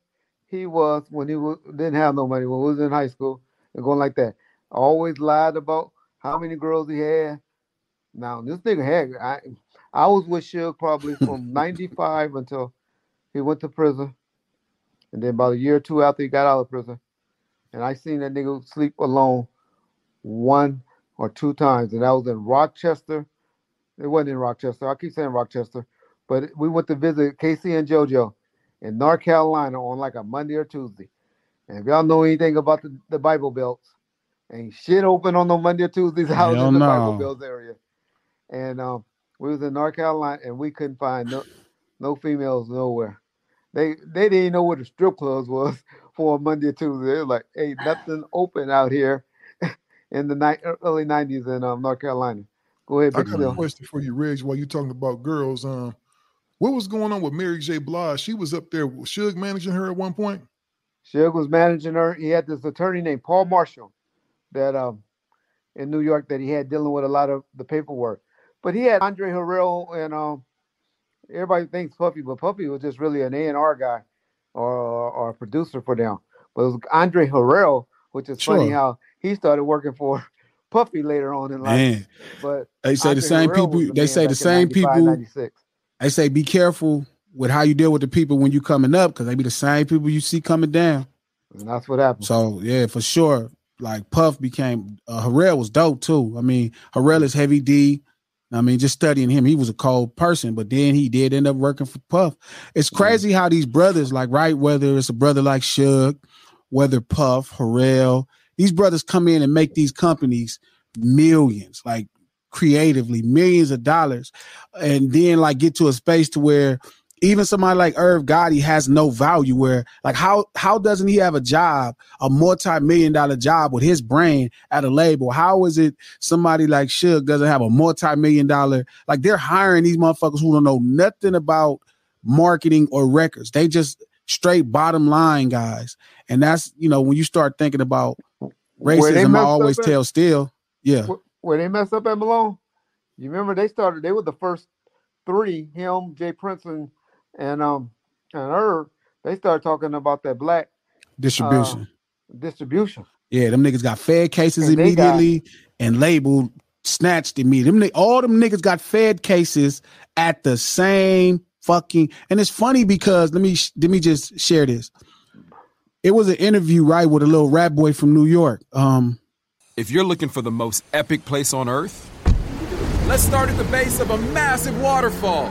he was when he was, didn't have no money when he was in high school going like that. Always lied about how many girls he had. Now this nigga had I I was with Suge probably from '95 until he went to prison, and then about a year or two after he got out of prison, and I seen that nigga sleep alone one or two times, and that was in Rochester. It wasn't in Rochester. I keep saying Rochester, but we went to visit K-Ci and JoJo in North Carolina on like a Monday or Tuesday. And if y'all know anything about the, the Bible belts, ain't shit open on no Monday or Tuesdays out in the Bible belts area. And um, we was in North Carolina, and we couldn't find no no females nowhere. They they didn't know where the strip clubs was for a Monday or Tuesday. They were like, "Hey, nothing open out here." in the ni- early '90s in um, North Carolina. Go ahead, I got a question for you, Reg, while you're talking about girls. Um, what was going on with Mary J. Blige? She was up there, Suge managing her at one point? Suge was managing her. He had this attorney named Paul Marshall that um in New York that he had dealing with a lot of the paperwork. But he had Andre Harrell and um everybody thinks Puffy, but Puffy was just really an A and R guy or, or a producer for them. But it was Andre Harrell, which is funny how he started working for Puffy later on in life. Man, But they say the same Harrell people. the They say the same 95, people. 96. They say be careful with how you deal with the people when you coming up because they be the same people you see coming down. And that's what happened. So yeah, for sure. Like Puff became uh, Harrell was dope too. I mean, Harrell is heavy D. I mean, just studying him, he was a cold person, but then he did end up working for Puff. It's crazy how these brothers, like, right, whether it's a brother like Suge, whether Puff, Harrell, these brothers come in and make these companies millions, like creatively, millions of dollars, and then like get to a space to where even somebody like Irv Gotti has no value. Where like how how doesn't he have a job, a multi million dollar job with his brain at a label? How is it somebody like Suge doesn't have a multi million dollar? Like they're hiring these motherfuckers who don't know nothing about marketing or records. They just straight bottom line guys, and that's you know when you start thinking about racism, I always tell still, yeah. Where, they messed up at Malone, you remember they started. They were the first three. Him, J. Prince, and and um and her they started talking about that black distribution. Uh, distribution. Yeah, them niggas got fed cases and immediately got, and labeled snatched immediately. Them, all them niggas got fed cases at the same fucking. And it's funny because let me let me just share this. It was an interview right with a little rap boy from New York. Um, if you're looking for the most epic place on earth, let's start at the base of a massive waterfall.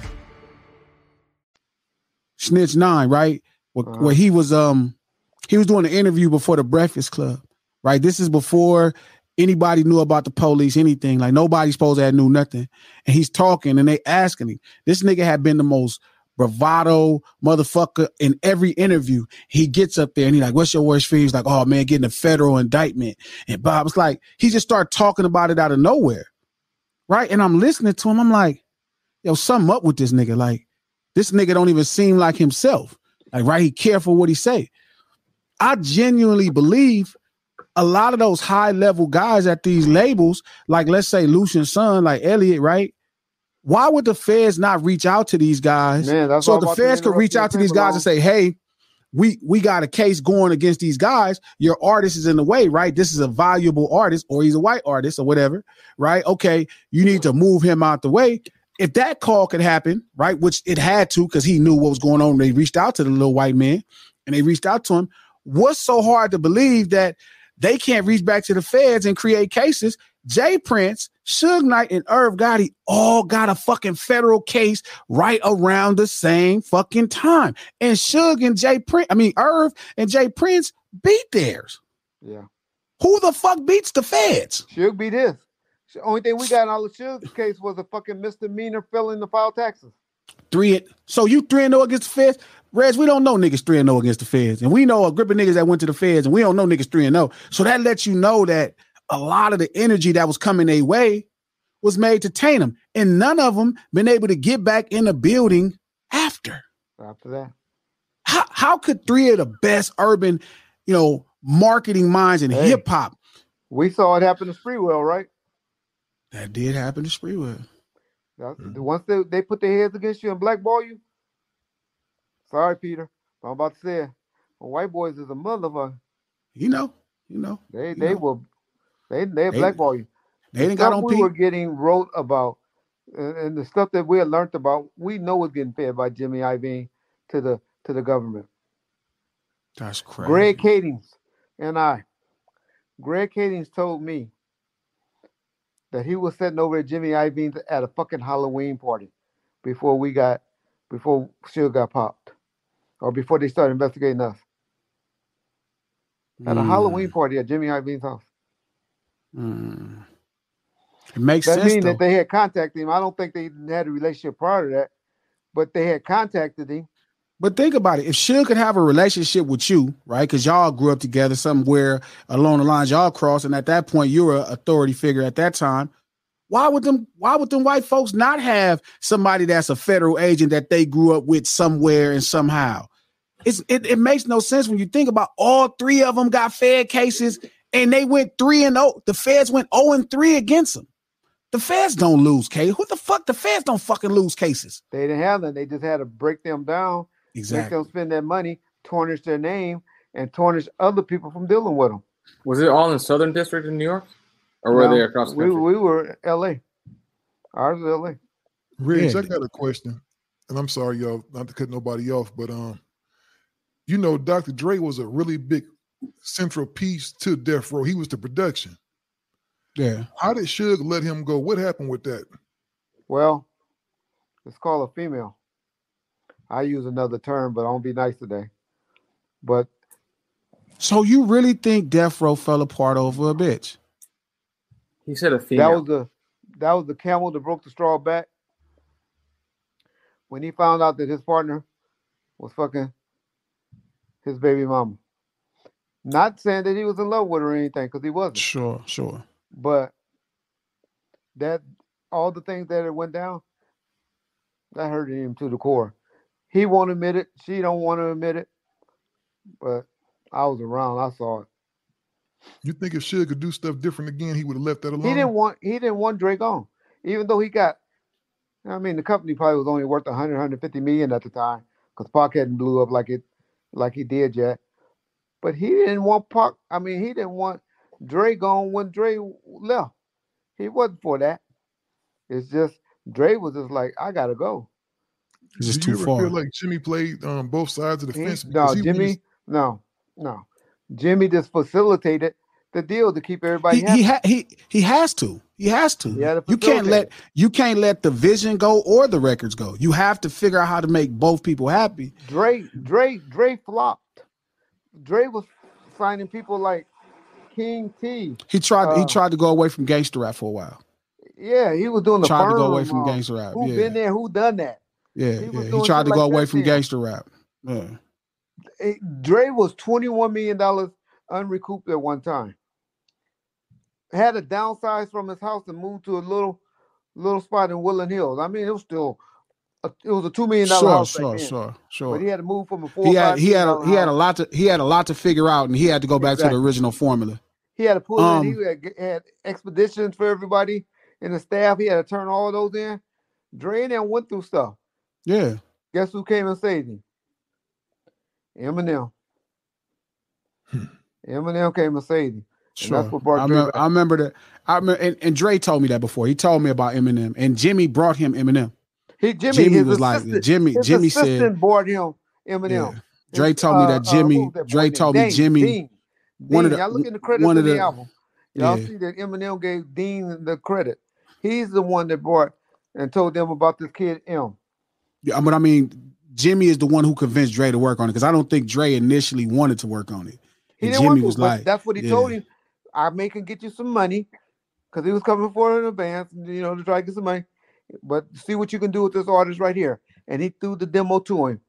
Snitch Nine, right? Where, uh-huh. where, he was um he was doing an interview before the Breakfast Club, right? This is before anybody knew about the police, anything. Like nobody supposed to have knew nothing. And he's talking and they asking him. This nigga had been the most bravado motherfucker in every interview. He gets up there and he's like, What's your worst fear? He's like, Oh man, getting a federal indictment. And Bob's like, he just started talking about it out of nowhere. Right. And I'm listening to him. I'm like, yo, something up with this nigga. Like, this nigga don't even seem like himself. Like, right? He careful what he say. I genuinely believe a lot of those high level guys at these labels, like let's say Lucian Son, like Elliot, right? Why would the feds not reach out to these guys? Man, so the feds could reach out to these guys and say, "Hey, we we got a case going against these guys. Your artist is in the way, right? This is a valuable artist, or he's a white artist, or whatever, right? Okay, you need to move him out the way if that call could happen, right, which it had to because he knew what was going on, they reached out to the little white man and they reached out to him. What's so hard to believe that they can't reach back to the feds and create cases? J. Prince, Suge Knight, and Irv Gotti all got a fucking federal case right around the same fucking time. And Suge and J. Prince, I mean Irv and J. Prince beat theirs. Yeah. Who the fuck beats the feds? Suge beat his. The only thing we got in all the Suge's case was a fucking misdemeanor failing to file taxes. Three. So you three and no against the feds. Reds, we don't know niggas three and no against the feds, and we know a group of niggas that went to the feds, and we don't know niggas three and no. So that lets you know that a lot of the energy that was coming their way was made to taint them, and none of them been able to get back in the building after. After that, How, how could three of the best urban, you know, marketing minds in Hey. hip hop? We saw it happen to Sprewell, right? That did happen to Sprewell. That- Mm-hmm. Once they, they put their heads against you and blackball you, sorry, Peter. but I'm about to say it. Well, white boys is a motherfucker. You know, you know. They you they know. will they they They- blackball you. They The didn't got stuff on we Pete. were getting wrote about and, and the stuff that we had learned about, we know was getting fed by Jimmy Iovine to the to the government. That's crazy. Greg Kadings and I, Greg Kadings told me that he was sitting over at Jimmy Iovine's at a fucking Halloween party before we got before Suge got popped. Or before they started investigating us. At a Mm, Halloween party at Jimmy Iovine's house. mm. It makes That sense. means that they had contacted him. I don't think they had a relationship prior to that, but they had contacted him. But think about it. If Suge could have a relationship with you, right? Because y'all grew up together somewhere along the lines y'all crossed, and at that point you were an authority figure at that time. Why would them why would them white folks not have somebody that's a federal agent that they grew up with somewhere and somehow? It's it, it makes no sense when you think about all three of them got Fed cases and they went three and oh. The feds went 0 and 3 against them. The feds don't lose case. Who the fuck? The feds don't fucking lose cases. They didn't have them. They just had to break them down, make Exactly. them spend their money, tarnish their name, and tarnish other people from dealing with them. Was it all in Southern District in New York, or were No, they across the we, country? we were L.A. Ours was L.A. Riggs, Yeah. I got a question, and I'm sorry, y'all, not to cut nobody off, but um, you know, Dr. Dre was a really big central piece to Death Row. He was the production. Yeah. How did Suge let him go? What happened with that? Well, it's called a female. I use another term, but I won't be nice today. But So you really think Death Row fell apart over a bitch? He said a female. that was the that was the camel that broke the straw back. When he found out that his partner was fucking his baby mama. Not saying that he was in love with her or anything, because he wasn't. Sure, sure. But that all the things that it went down, that hurt him to the core. He won't admit it. She don't want to admit it. But I was around. I saw it. You think if Suge could do stuff different again, he would have left that alone? He didn't want he didn't want Drake on, even though he got. I mean, the company probably was only worth 100, 150 million at the time because Pac hadn't blew up like it, like he did yet. But he didn't want Pac. I mean, he didn't want Dre gone when Dre left. He wasn't for that. It's just Dre was just like, I gotta go. It's just Do too you far. feel like Jimmy played um, both sides of the He- fence? no, Jimmy, was- no, no. Jimmy just facilitated the deal to keep everybody he happy. he, ha- he he has to. He has to. He to you can't let you can't let the vision go or the records go. You have to figure out how to make both people happy. Dre, Dre, Dre flopped. Dre was signing people like King Tee. He tried he Uh, tried to go away from gangster rap for a while. Yeah, he was doing the Tried to go away from uh, gangster rap, Who yeah. been there? Who done that? Yeah, He yeah. He tried to go like away from gangster rap. Yeah. Eh, Dre was twenty one million dollars unrecouped at one time. Had to downsize from his house and move to a little little spot in Woodland Hills. I mean, it was still a, it was a two million dollar Sure, house sure, then. sure, sure. But he had to move from a four. He had he had a, he had a lot to he had a lot to figure out and he had to go back to the original formula. He had to pull Um, in. He had, had expeditions for everybody in the staff. He had to turn all those in. Dre and went through stuff. Yeah. Guess who came and saved him? Eminem. Eminem came and saved him. And Sure. that's what brought I, remember. I remember that. I remember, and, and Dre told me that before. He told me about Eminem, and Jimmy brought him Eminem. He Jimmy, Jimmy was like- Jimmy- Jimmy said- brought him Eminem. Yeah. Dre His, told me uh, that uh, Jimmy. was that Dre told me Dean, Jimmy. Dean. one of the- Y'all look in the credits one of of the, the- album. Y'all yeah. see that Eminem gave Dean the credit. He's the one that brought and told them about this kid M. Yeah, but I mean, Jimmy is the one who convinced Dre to work on it because I don't think Dre initially wanted to work on it. He And didn't want Jimmy to, was but like, that's what he yeah. told him. I may can get you some money because he was coming for it in advance, you know, to try to get some money. But see what you can do with this artist right here. And he threw the demo to him.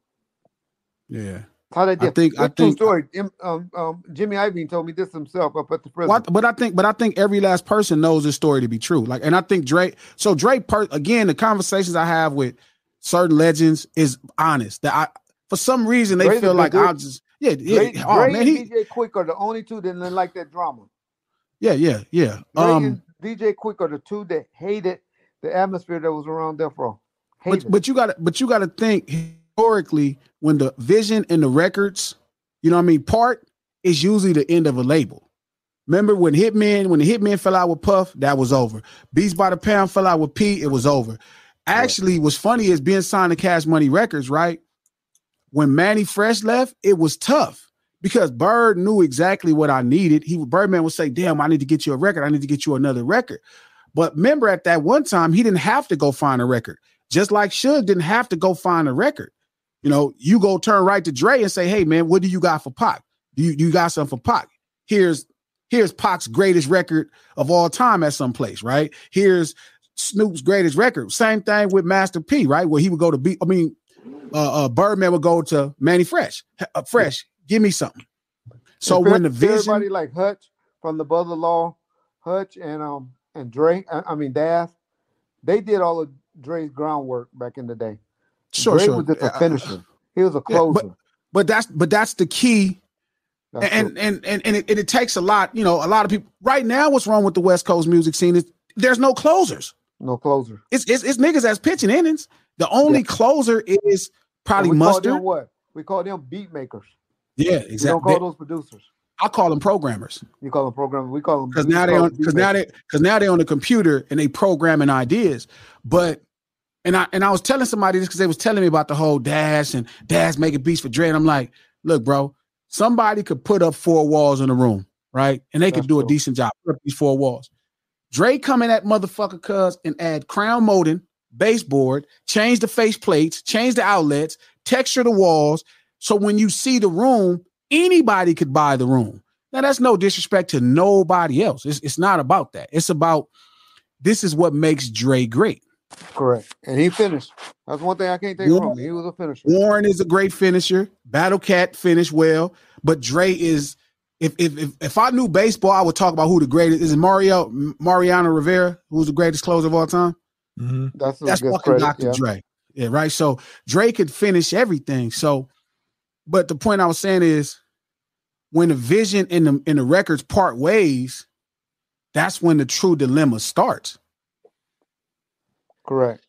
Yeah. How I did. think- I It's a true think- story. Um, um, Jimmy Iovine told me this himself up at the prison. Well, but I think, but I think every last person knows this story to be true. Like, and I think Dre. So Dre, per, again, the conversations I have with certain legends is honest. That I, for some reason they a feel like. I'll just yeah yeah. Dre, oh man, he DJ Quik are the only two that didn't like that drama. yeah yeah yeah. Um, DJ Quik are the two that hated the atmosphere that was around Death Row. Hated but but you got but you got to think historically when the vision and the records, you know what I mean, part is usually the end of a label. Remember when Hitman when the Hitman fell out with Puff, that was over. Beats by the Pound fell out with P, it was over. Actually, what's funny is being signed to Cash Money Records, right? When Mannie Fresh left, it was tough because Bird knew exactly what I needed. He Birdman would say, "Damn, I need to get you a record. I need to get you another record." But remember, at that one time, he didn't have to go find a record. Just like Suge didn't have to go find a record. You know, you go turn right to Dre and say, "Hey, man, what do you got for Pac? Do you, you got something for Pac? Here's here's Pac's greatest record of all time at some place, right? Here's Snoop's greatest record. Same thing with Master P, right? Where he would go to beat. I mean, uh, uh Birdman would go to Mannie Fresh. Uh, Fresh, give me something. So And when the everybody vision, like Hutch from the Brother Law, Hutch and um and Dre, I, I mean Daz, they did all of Dre's groundwork back in the day. Sure, Dre sure. was just a Uh, finisher. He was a Yeah, closer. but but that's but that's the key. And, and and and it, and it takes a lot, you know, a lot of people right now. What's wrong with the West Coast music scene is there's no closers. No closer. It's it's, it's niggas that's pitching innings. The only closer is probably And we call them what? We call them beat makers. Yeah, exactly. We don't call those producers. I call them programmers You call them programmers. We call them because now they on because now they because now they're on the computer and they programming ideas. But and I and I was telling somebody this because they was telling me about the whole Dash and Dash making beats for Dre. And I'm like, look, bro, somebody could put up four walls in a room, right? And they could That's do a decent job. Put up these four walls. Dre come in that motherfucker cuz and add crown molding, baseboard, change the face plates, change the outlets, texture the walls. So when you see the room, anybody could buy the room. Now that's no disrespect to nobody else. It's, it's not about that. It's about this is what makes Dre great. Correct. And he finished. That's one thing I can't take Warren- from him. He was a finisher. Warren is a great finisher. Battle Cat finished well, but Dre is. If, if if if I knew baseball, I would talk about who the greatest is. It Mario Mariano Rivera, who's the greatest closer of all time. That's a That's good fucking credit, Dr. yeah. Dre. Yeah, right. So Dre could finish everything. So, but the point I was saying is, when the vision in the in the records part ways, that's when the true dilemma starts. Correct.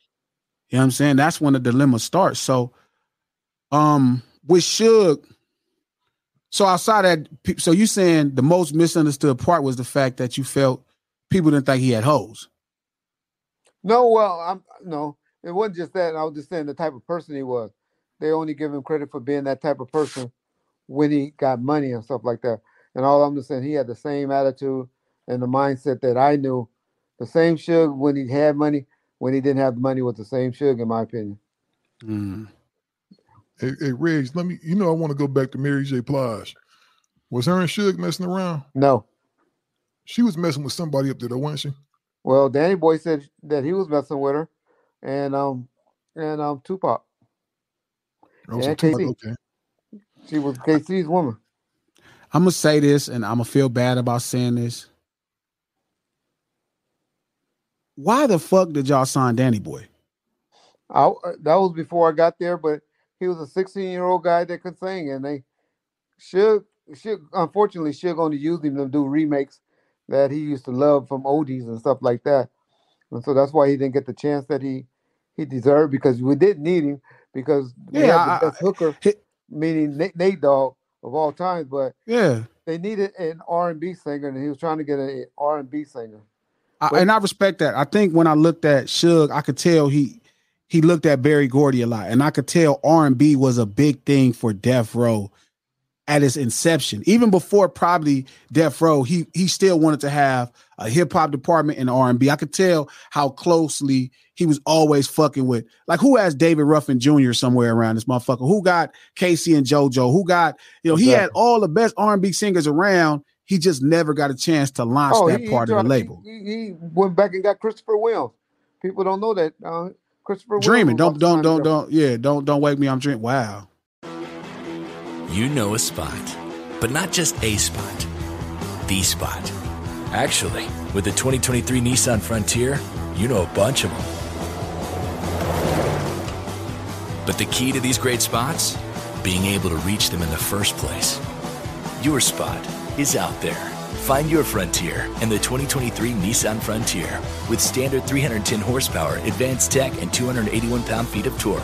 You know what I'm saying? That's when the dilemma starts. So, um, with Suge, so outside that, so you saying the most misunderstood part was the fact that you felt people didn't think he had hoes. No, well, I'm no, it wasn't just that. I was just saying the type of person he was. They only give him credit for being that type of person when he got money and stuff like that. And all I'm just saying, he had the same attitude and the mindset that I knew. The same Suge when he had money, when he didn't have money was the same Suge, in my opinion. Mm. Hey, hey, Riggs, let me. You know, I want to go back to Mary J. Blige. Was her and Suge messing around? No. She was messing with somebody up there, though, wasn't she? Well, Danny Boy said that he was messing with her, and um, and um, Tupac. Oh, and Tupac, K-Ci. okay. She was K-Ci's woman. I'm gonna say this, and I'm gonna feel bad about saying this. Why the fuck did y'all sign Danny Boy? I, that was before I got there, but he was a 16 year old guy that could sing, and they should should unfortunately should only use him to do remakes that he used to love from oldies and stuff like that, and so that's why he didn't get the chance that he he deserved because we did need him because we Yeah, had I- the best hooker, meaning Nate, Nate Dogg of all times, but Yeah, they needed an R and B singer, and he was trying to get an R and B singer. I, But- and I respect that. I think when I looked at Suge, I could tell he he looked at Berry Gordy a lot, and I could tell R and B was a big thing for Death Row at its inception. Even before probably Death Row, he he still wanted to have a hip hop department in R and B. I could tell how closely he was always fucking with. Like who has David Ruffin Jr. somewhere around this motherfucker? Who got K-Ci and JoJo? Who got you know he had all the best R and B singers around. He just never got a chance to launch that Oh, he- he part of the tried- label. He, he went back and got Christopher Williams. People don't know that. Uh, Christopher dreaming. Don't don't don't don't yeah. Don't don't wake me. I'm dreaming. Wow. You know a spot, but not just a spot, the spot. Actually, with the 2023 Nissan Frontier, you know a bunch of them. But the key to these great spots? being able to reach them in the first place. Your spot is out there. Find your frontier in the 2023 Nissan Frontier with standard 310 horsepower, advanced tech, and 281 pound feet of torque.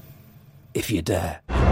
if you dare.